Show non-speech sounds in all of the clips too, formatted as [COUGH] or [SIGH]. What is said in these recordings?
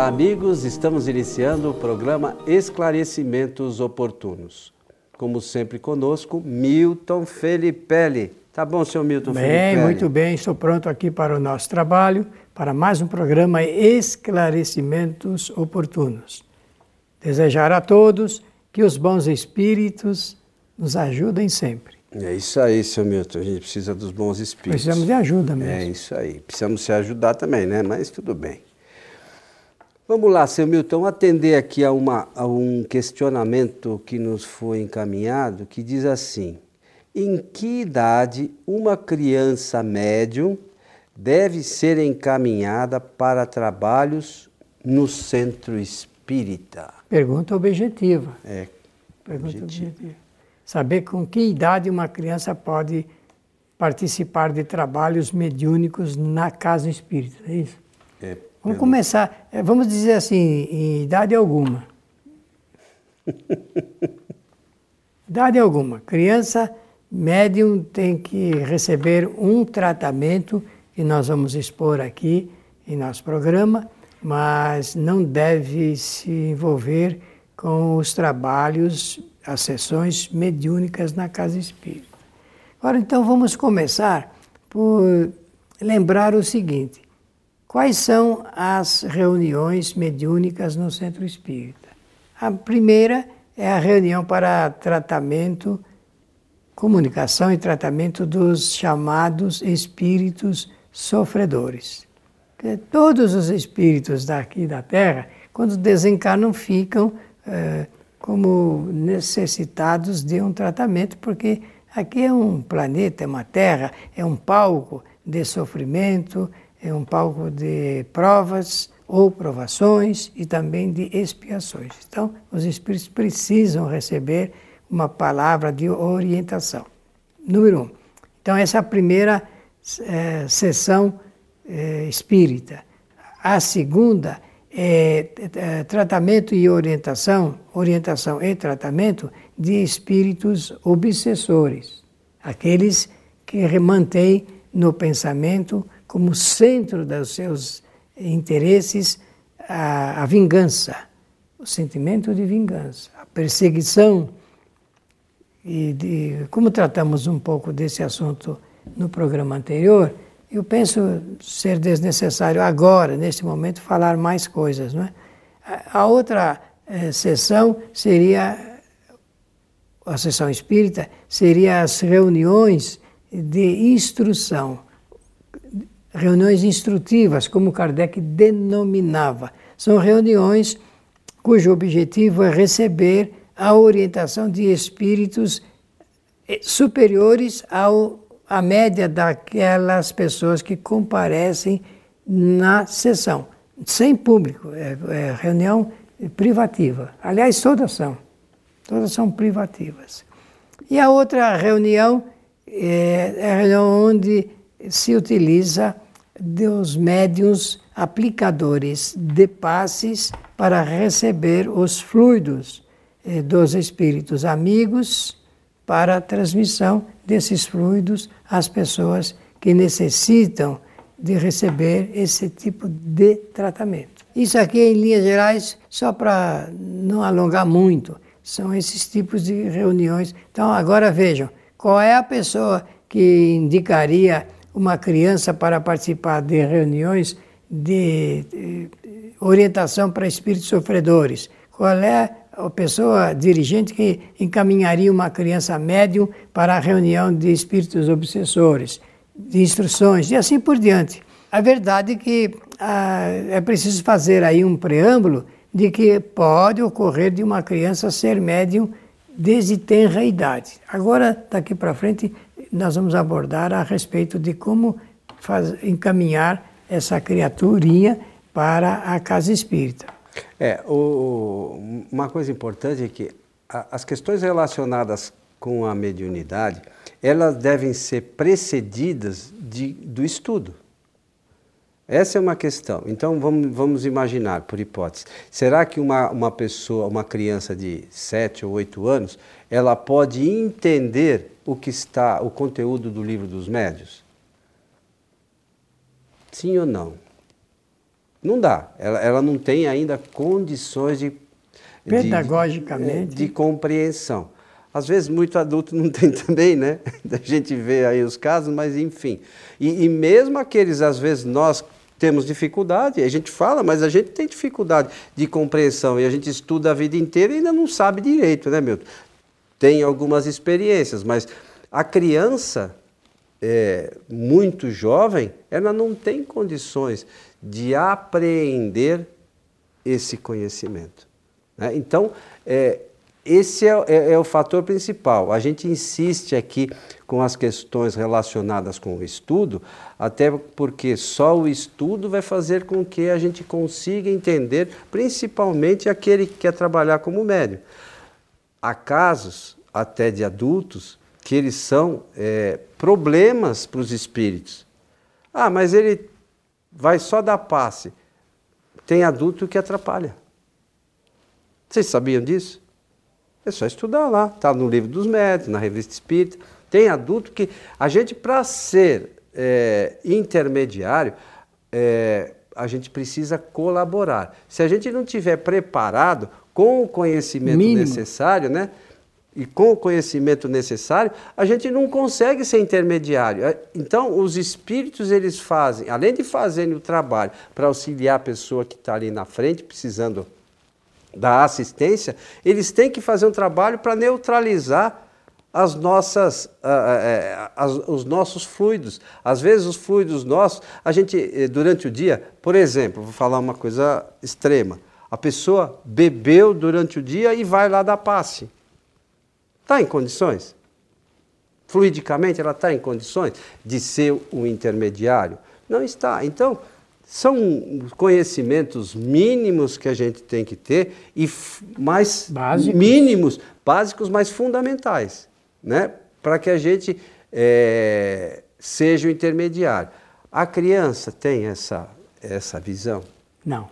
Olá, amigos. Estamos iniciando o programa Esclarecimentos Oportunos. Como sempre conosco, Milton Felipelli. Tá bom, senhor Milton bem, Felipelli? Bem, muito bem. Estou pronto aqui para o nosso trabalho, para mais um programa Esclarecimentos Oportunos. Desejar a todos que os bons espíritos nos ajudem sempre. É isso aí, seu Milton. A gente precisa dos bons espíritos. Precisamos de ajuda mesmo. É isso aí. Precisamos se ajudar também, né? Mas tudo bem. Vamos lá, seu Milton, atender aqui a, uma, a um questionamento que nos foi encaminhado, que diz assim: em que idade uma criança médium deve ser encaminhada para trabalhos no centro espírita? Pergunta objetiva. É. Pergunta objetiva. objetiva. Saber com que idade uma criança pode participar de trabalhos mediúnicos na casa espírita, é isso? É, Vamos começar, é, vamos dizer assim, em idade alguma. [LAUGHS] idade alguma. Criança médium tem que receber um tratamento que nós vamos expor aqui em nosso programa, mas não deve se envolver com os trabalhos, as sessões mediúnicas na casa espírita. Agora, então, vamos começar por lembrar o seguinte: Quais são as reuniões mediúnicas no centro espírita? A primeira é a reunião para tratamento, comunicação e tratamento dos chamados espíritos sofredores. Todos os espíritos daqui da Terra, quando desencarnam, ficam é, como necessitados de um tratamento, porque aqui é um planeta, é uma Terra, é um palco de sofrimento, é um palco de provas ou provações e também de expiações. Então, os espíritos precisam receber uma palavra de orientação. Número um. Então, essa é a primeira é, sessão é, espírita. A segunda é, é tratamento e orientação, orientação e tratamento de espíritos obsessores, aqueles que mantêm no pensamento como centro dos seus interesses a, a vingança, o sentimento de vingança, a perseguição. E de, como tratamos um pouco desse assunto no programa anterior, eu penso ser desnecessário agora, neste momento, falar mais coisas. Não é? A outra eh, sessão seria, a sessão espírita, seria as reuniões de instrução reuniões instrutivas, como Kardec denominava. São reuniões cujo objetivo é receber a orientação de espíritos eh, superiores ao, à média daquelas pessoas que comparecem na sessão, sem público, é, é reunião privativa. Aliás, todas são, todas são privativas. E a outra reunião é, é a reunião onde se utiliza dos médiums aplicadores de passes para receber os fluidos eh, dos espíritos amigos para a transmissão desses fluidos às pessoas que necessitam de receber esse tipo de tratamento. Isso aqui, em linhas gerais, só para não alongar muito, são esses tipos de reuniões. Então, agora vejam, qual é a pessoa que indicaria uma criança para participar de reuniões de, orientação para espíritos sofredores? Qual é a pessoa dirigente que encaminharia uma criança médium para a reunião de espíritos obsessores, de instruções e assim por diante? A verdade é que ah, é preciso fazer aí um preâmbulo de que pode ocorrer de uma criança ser médium desde tenra idade. Agora, daqui para frente, nós vamos abordar a respeito de como faz, encaminhar essa criaturinha para a casa espírita. É, o, uma coisa importante é que as questões relacionadas com a mediunidade, elas devem ser precedidas de, do estudo. Essa é uma questão. Então vamos, vamos imaginar, por hipótese, será que uma, uma pessoa, uma criança de 7 ou 8 anos, ela pode entender o que está, o conteúdo do livro dos médios? Sim ou não? Não dá. Ela, ela não tem ainda condições de. Pedagogicamente. De, de, de compreensão. Às vezes, muito adulto não [LAUGHS] tem também, né? A gente vê aí os casos, mas enfim. E, e mesmo aqueles, às vezes, nós temos dificuldade, a gente fala, mas a gente tem dificuldade de compreensão e a gente estuda a vida inteira e ainda não sabe direito, né, Milton? Tem algumas experiências, mas a criança é, muito jovem, ela não tem condições de apreender esse conhecimento. Né? Então, é, esse é, é, é, o fator principal. A gente insiste aqui com as questões relacionadas com o estudo, até porque só o estudo vai fazer com que a gente consiga entender, principalmente aquele que quer trabalhar como médium. Há casos, até de adultos, que eles são é, problemas para os espíritos. Ah, mas ele vai só dar passe. Tem adulto que atrapalha. Vocês sabiam disso? É só estudar lá, está no livro dos médicos, na revista espírita. Tem adulto que a gente, para ser é, intermediário, é, a gente precisa colaborar. Se a gente não tiver preparado com o conhecimento Mínimo. necessário, né? E com o conhecimento necessário, a gente não consegue ser intermediário. É, então, os espíritos, eles fazem, além de fazerem o trabalho para auxiliar a pessoa que está ali na frente, precisando da assistência, eles têm que fazer um trabalho para neutralizar as nossas, uh, uh, as, os nossos fluidos. Às vezes os fluidos nossos, a gente, eh, durante o dia, por exemplo, vou falar uma coisa extrema, a pessoa bebeu durante o dia e vai lá dar passe. Está em condições? Fluidicamente, ela está em condições de ser o intermediário? Não está. Então, são conhecimentos mínimos que a gente tem que ter e mais básicos. mínimos, básicos, mas fundamentais, né? para que a gente é, seja o intermediário. A criança tem essa, essa visão? Não.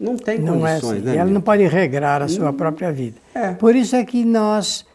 Não tem não é condições, é assim. né? Ela não pode regrar a sua hum, própria vida. É. Por isso é que nós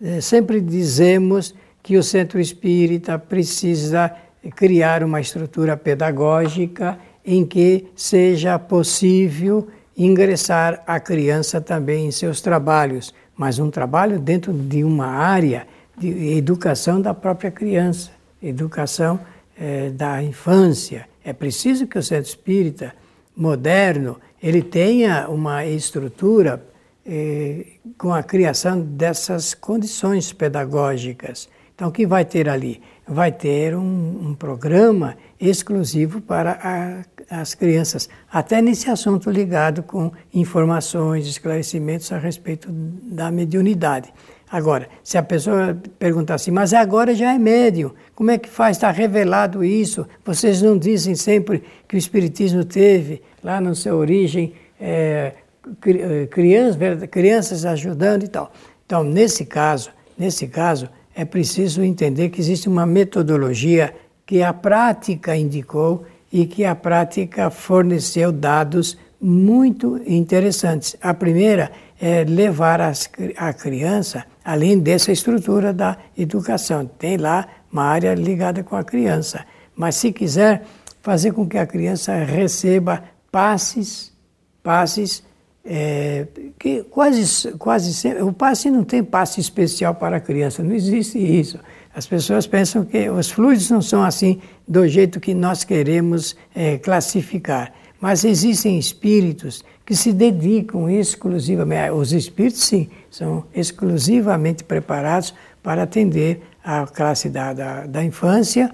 é, sempre dizemos que o centro espírita precisa criar uma estrutura pedagógica em que seja possível ingressar a criança também em seus trabalhos, mas um trabalho dentro de uma área de educação da própria criança, educação eh, da infância. É preciso que o centro espírita moderno ele tenha uma estrutura eh, com a criação dessas condições pedagógicas. Então, o que vai ter ali? Vai ter um, um programa exclusivo para a, as crianças, até nesse assunto ligado com informações, esclarecimentos a respeito da mediunidade. Agora, se a pessoa perguntar assim, mas agora já é médium, como é que faz? Está revelado isso? Vocês não dizem sempre que o Espiritismo teve, lá na sua origem, é, crianças, crianças ajudando e tal. Então, nesse caso, nesse caso, é preciso entender que existe uma metodologia que a prática indicou e que a prática forneceu dados muito interessantes. A primeira é levar as, a criança além dessa estrutura da educação. Tem lá uma área ligada com a criança. Mas se quiser fazer com que a criança receba passes, passes é, que quase, quase sempre, o passe não tem passe especial para a criança, não existe isso. As pessoas pensam que os fluidos não são assim do jeito que nós queremos é, classificar. Mas existem espíritos que se dedicam exclusivamente, os espíritos sim, são exclusivamente preparados para atender a classe da, da, da infância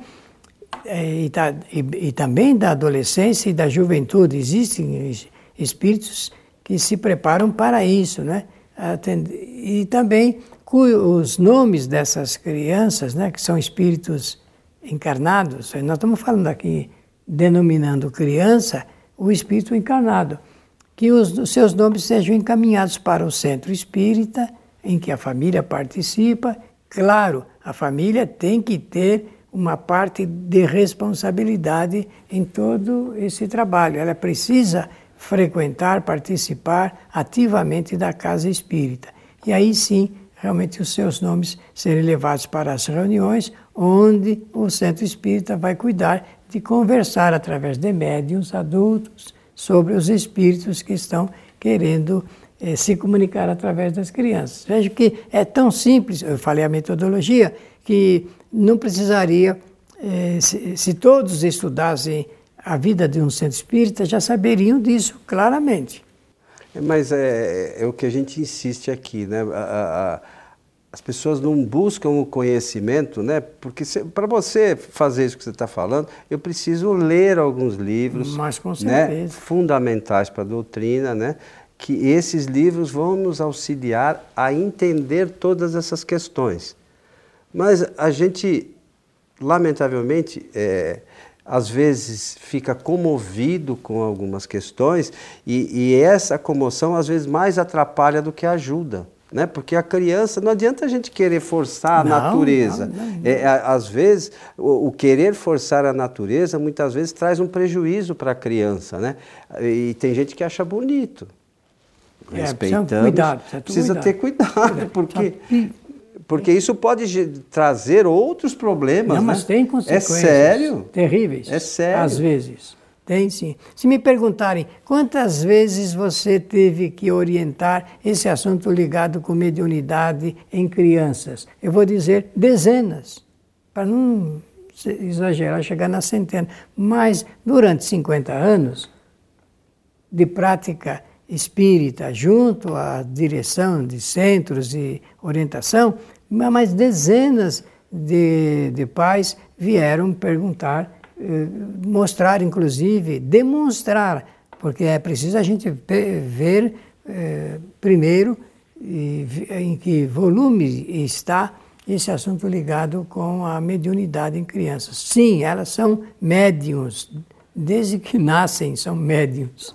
é, e, da, e, e também da adolescência e da juventude. Existem espíritos que se preparam para isso, né? E também os nomes dessas crianças, né, que são espíritos encarnados, nós estamos falando aqui, denominando criança, o espírito encarnado, que os, os seus nomes sejam encaminhados para o centro espírita, em que a família participa. Claro, a família tem que ter uma parte de responsabilidade em todo esse trabalho. Ela precisa frequentar, participar ativamente da casa espírita. E aí sim realmente os seus nomes serem levados para as reuniões, onde o centro espírita vai cuidar de conversar através de médiums adultos sobre os espíritos que estão querendo eh, se comunicar através das crianças. Veja que é tão simples, eu falei a metodologia, que não precisaria, eh, se, se todos estudassem a vida de um centro espírita, já saberiam disso claramente. Mas é, é o que a gente insiste aqui, né? A, a, as pessoas não buscam o conhecimento, né? Porque para você fazer isso que você está falando, eu preciso ler alguns livros, Mas com né? fundamentais para a doutrina, né? Que esses livros vão nos auxiliar a entender todas essas questões. Mas a gente, lamentavelmente, é, às vezes fica comovido com algumas questões e, e essa comoção às vezes mais atrapalha do que ajuda né? Porque a criança não adianta a gente querer forçar não, a natureza. Não, não, é, às vezes o, o, querer forçar a natureza muitas vezes traz um prejuízo para a criança, né? E tem gente que acha bonito. É, Respeitando. Cuidado, precisa cuidado. ter cuidado, porque porque isso pode trazer outros problemas. Não, mas né? tem consequências. É sério? Terríveis. É sério. Às vezes. Tem sim. Se me perguntarem quantas vezes você teve que orientar esse assunto ligado com mediunidade em crianças, eu vou dizer dezenas, para não exagerar, chegar na centena. Mas durante 50 anos de prática espírita, junto à direção de centros de orientação, mas dezenas de, de pais vieram perguntar eh, mostrar, inclusive, demonstrar, porque é preciso a gente ver eh, primeiro em que volume está esse assunto ligado com a mediunidade em crianças. Sim, elas são médiums, desde que nascem são médiums,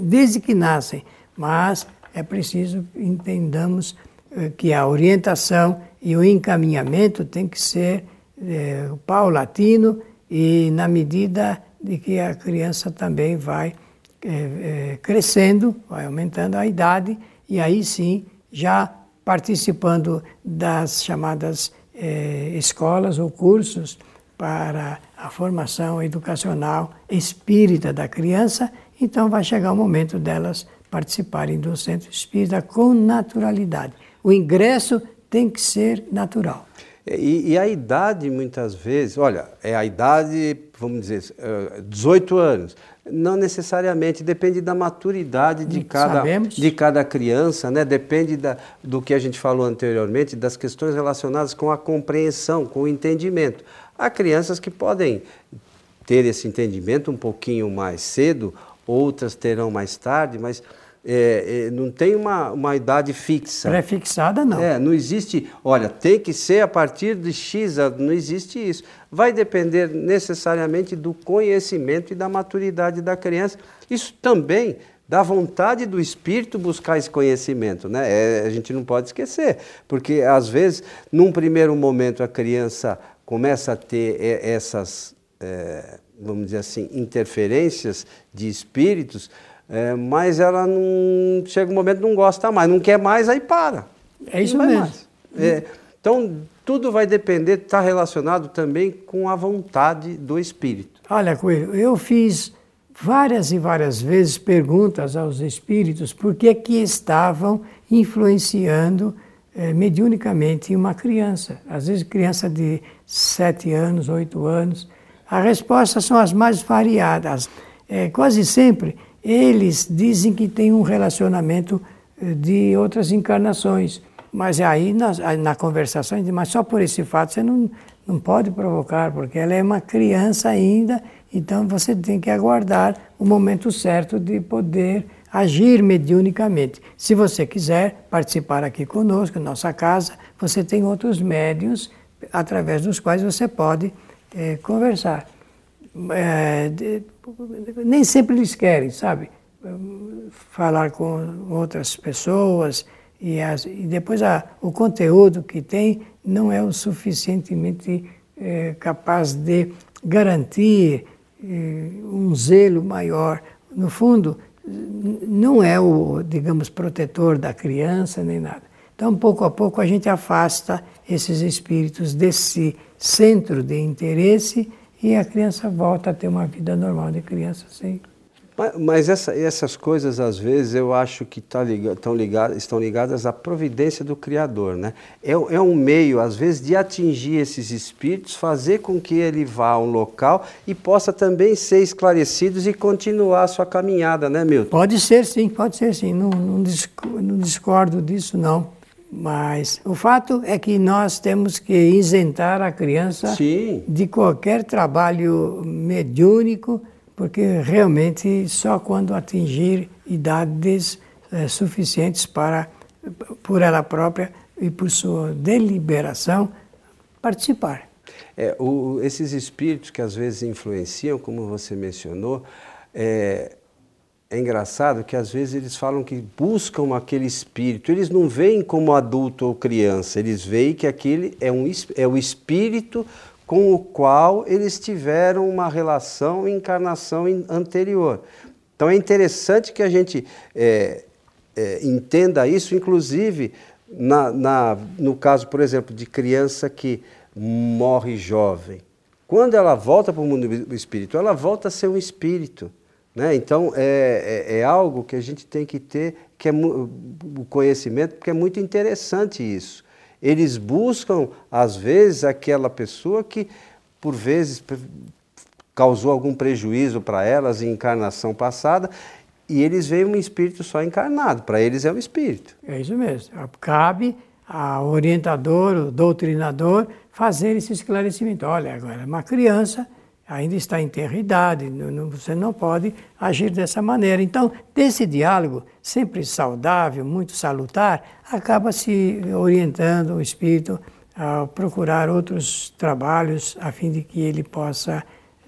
desde que nascem, mas é preciso entendamos eh, que a orientação e o encaminhamento tem que ser é, paulatino e na medida de que a criança também vai é, é, crescendo, vai aumentando a idade, e aí sim, já participando das chamadas escolas ou cursos para a formação educacional espírita da criança, então vai chegar o momento delas participarem do centro espírita com naturalidade. O ingresso tem que ser natural. E, e, a idade, muitas vezes, olha, é a idade, vamos dizer, 18 eh, anos. Não necessariamente, depende da maturidade de, cada, de cada criança, né? depende da, do que a gente falou anteriormente, das questões relacionadas com a compreensão, com o entendimento. Há crianças que podem ter esse entendimento um pouquinho mais cedo, outras terão mais tarde, mas é, é, não tem uma, uma idade fixa. Pré-fixada, não. É, não existe, olha, tem que ser a partir de X, não existe isso. Vai depender necessariamente do conhecimento e da maturidade da criança. Isso também da vontade do espírito buscar esse conhecimento, né? É, a gente não pode esquecer, porque às vezes, num primeiro momento, a criança começa a ter essas, é, vamos dizer assim, interferências de espíritos é, mas ela não chega um momento não gosta mais, não quer mais, aí para. É isso mesmo. É, então, tudo vai depender, está relacionado também com a vontade do espírito. Olha, Coelho, eu fiz várias e várias vezes perguntas aos espíritos por que que estavam influenciando é, mediunicamente uma criança. Às vezes criança de sete anos, oito anos. As respostas são as mais variadas. É, quase sempre eles dizem que tem um relacionamento eh, de outras encarnações. Mas aí na, na conversação, mas só por esse fato você não, não pode provocar, porque ela é uma criança ainda, então você tem que aguardar o momento certo de poder agir mediunicamente. Se você quiser participar aqui conosco, nossa casa, você tem outros médios através dos quais você pode é, conversar é, de, nem sempre eles querem, sabe? Falar com outras pessoas e, as, e depois a, o conteúdo que tem não é o suficientemente é, capaz de garantir é, um zelo maior. No fundo, não é o, digamos, protetor da criança nem nada. Então, pouco a pouco, a gente afasta esses espíritos desse centro de interesse e a criança volta a ter uma vida normal de criança sem Mas, mas essa, essas coisas, às vezes, eu acho que tá estão ligadas à providência do Criador. Né? É, é um meio, às vezes, de atingir esses espíritos, fazer com que ele vá a um local e possa também ser esclarecidos e continuar a sua caminhada, né, Milton? Pode ser, sim, pode ser, sim. Não, não, não discordo disso, não. Mas o fato é que nós temos que isentar a criança sim. de qualquer trabalho mediúnico porque realmente só quando atingir idades é, suficientes para, por ela própria e por sua deliberação, participar. É, o, esses espíritos que às vezes influenciam, como você mencionou, é, é engraçado que às vezes eles falam que buscam aquele espírito. Eles não veem como adulto ou criança, eles veem que aquele é, um, é o espírito com o qual eles tiveram uma relação encarnação anterior. Então é interessante que a gente é, é, entenda isso, inclusive na, na, no caso, por exemplo, de criança que morre jovem. Quando ela volta para o mundo do espírito, ela volta a ser um espírito. Né? Então é, é, é algo que a gente tem que ter, que é o conhecimento, porque é muito interessante isso. Eles buscam, às vezes, aquela pessoa que, por vezes, causou algum prejuízo para elas em encarnação passada, e eles veem um espírito só encarnado. Para eles é um espírito. É isso mesmo. Cabe ao orientador, o doutrinador, fazer esse esclarecimento. Olha, agora é uma criança ainda está em tenra idade, você não pode agir dessa maneira. Então, desse diálogo, sempre saudável, muito salutar, acaba se orientando o espírito a procurar outros trabalhos a fim de que ele possa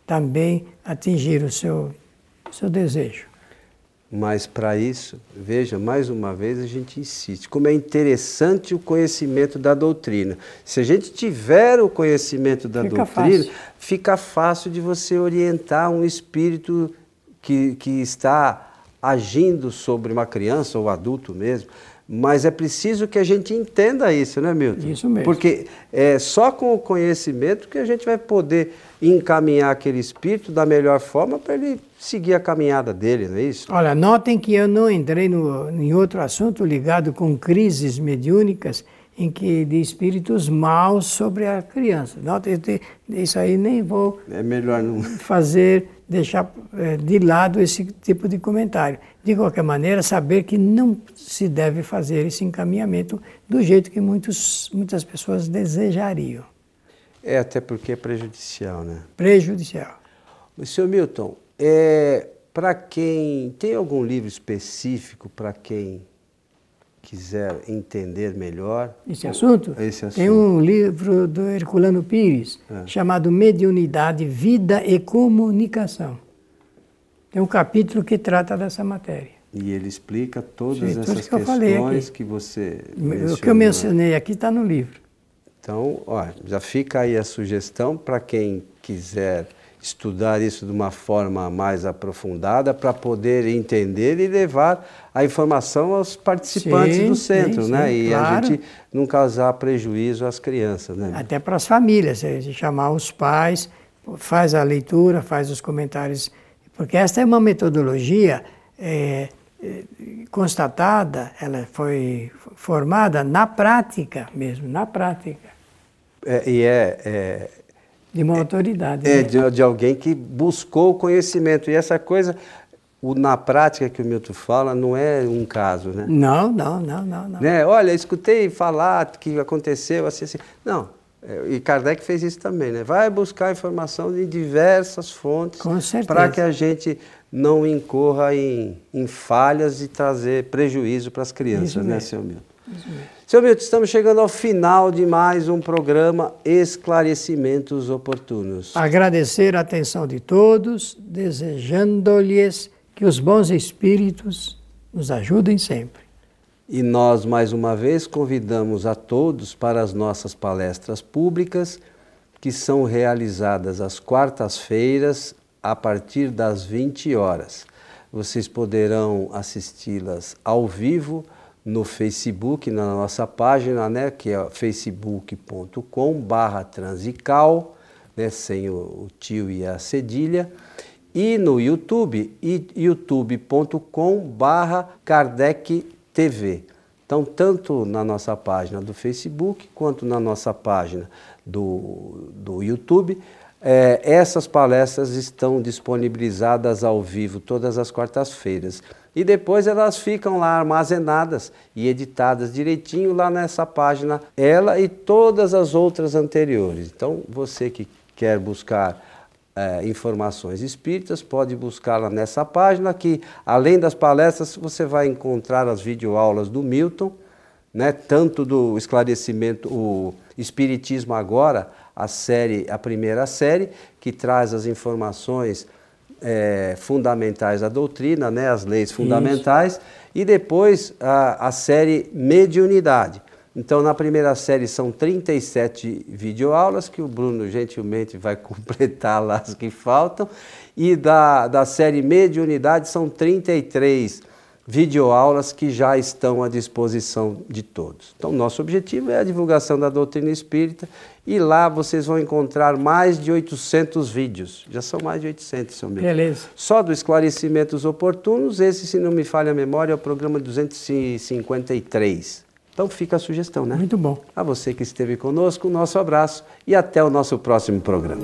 também atingir o seu, seu desejo. Mas para isso, veja, mais uma vez a gente insiste, como é interessante o conhecimento da doutrina. Se a gente tiver o conhecimento da fica doutrina, fácil. fica fácil de você orientar um espírito que, que está agindo sobre uma criança ou adulto mesmo. Mas é preciso que a gente entenda isso, né, Milton? Isso mesmo. Porque é só com o conhecimento que a gente vai poder encaminhar aquele espírito da melhor forma para ele seguir a caminhada dele, não é isso? Olha, notem que eu não entrei no, em outro assunto ligado com crises mediúnicas em que de espíritos maus sobre a criança. Notem, isso aí nem vou é melhor não fazer, deixar é, de lado esse tipo de comentário. De qualquer maneira, saber que não se deve fazer esse encaminhamento do jeito que muitos, muitas pessoas desejariam. É, até porque é prejudicial, né? Prejudicial. Senhor Milton, é, para quem. Tem algum livro específico para quem quiser entender melhor esse assunto? esse assunto? Tem um livro do Herculano Pires é. chamado Mediunidade, Vida e Comunicação. Tem um capítulo que trata dessa matéria. E ele explica todas Sim, essas que questões que você mencionou. O que eu mencionei aqui está no livro. Então, ó, já fica aí a sugestão para quem quiser estudar isso de uma forma mais aprofundada para poder entender e levar a informação aos participantes sim, do centro, sim, né? Sim, e claro. a gente não causar prejuízo às crianças, né? Até para as famílias, chamar os pais, faz a leitura, faz os comentários, porque esta é uma metodologia é, é constatada, ela foi formada na prática mesmo, na prática. É, e é, é de uma autoridade. É, né? de, de, alguém que buscou o conhecimento. E essa coisa, o, na prática que o Milton fala, não é um caso, né? Não, não, não, não. não. Né? Olha, escutei falar que aconteceu assim, assim. Não. É, e Kardec fez isso também, né? Vai buscar informação em diversas fontes para que a gente não incorra em, em falhas e trazer prejuízo para as crianças, né, senhor Milton? Isso mesmo. Seu Milton, estamos chegando ao final de mais um programa Esclarecimentos Oportunos. Agradecer a atenção de todos, desejando-lhes que os bons espíritos nos ajudem sempre. E nós, mais uma vez, convidamos a todos para as nossas palestras públicas, que são realizadas às quartas-feiras, a partir das 20 horas. Vocês poderão assisti-las ao vivo no Facebook, na nossa página, né, que é facebook.com barra transical, né, sem o, o tio e a cedilha. e no YouTube, youtube.com barra Kardec TV. Então, tanto na nossa página do Facebook quanto na nossa página do, do YouTube, é, essas palestras estão disponibilizadas ao vivo todas as quartas-feiras. E depois elas ficam lá armazenadas e editadas direitinho lá nessa página, ela e todas as outras anteriores. Então, você que quer buscar é, informações espíritas, pode buscá-la nessa página que, além das palestras, você vai encontrar as videoaulas do Milton, né, tanto do esclarecimento, o Espiritismo Agora, a série, a primeira série, que traz as informações é, fundamentais da doutrina, né, as leis fundamentais, Isso. e depois a, a série Mediunidade. Então, na primeira série são 37 videoaulas, que o Bruno gentilmente vai [LAUGHS] completar lá as que faltam, e da, da série Mediunidade são 33 videoaulas que já estão à disposição de todos. Então, nosso objetivo é a divulgação da doutrina espírita e lá vocês vão encontrar mais de 800 vídeos. Já são mais de 800, seu amigo. Beleza. Só do esclarecimentos oportunos, esse, se não me falha a memória, é o programa 253. Então fica a sugestão, né? Muito bom. A você que esteve conosco, o nosso abraço e até o nosso próximo programa.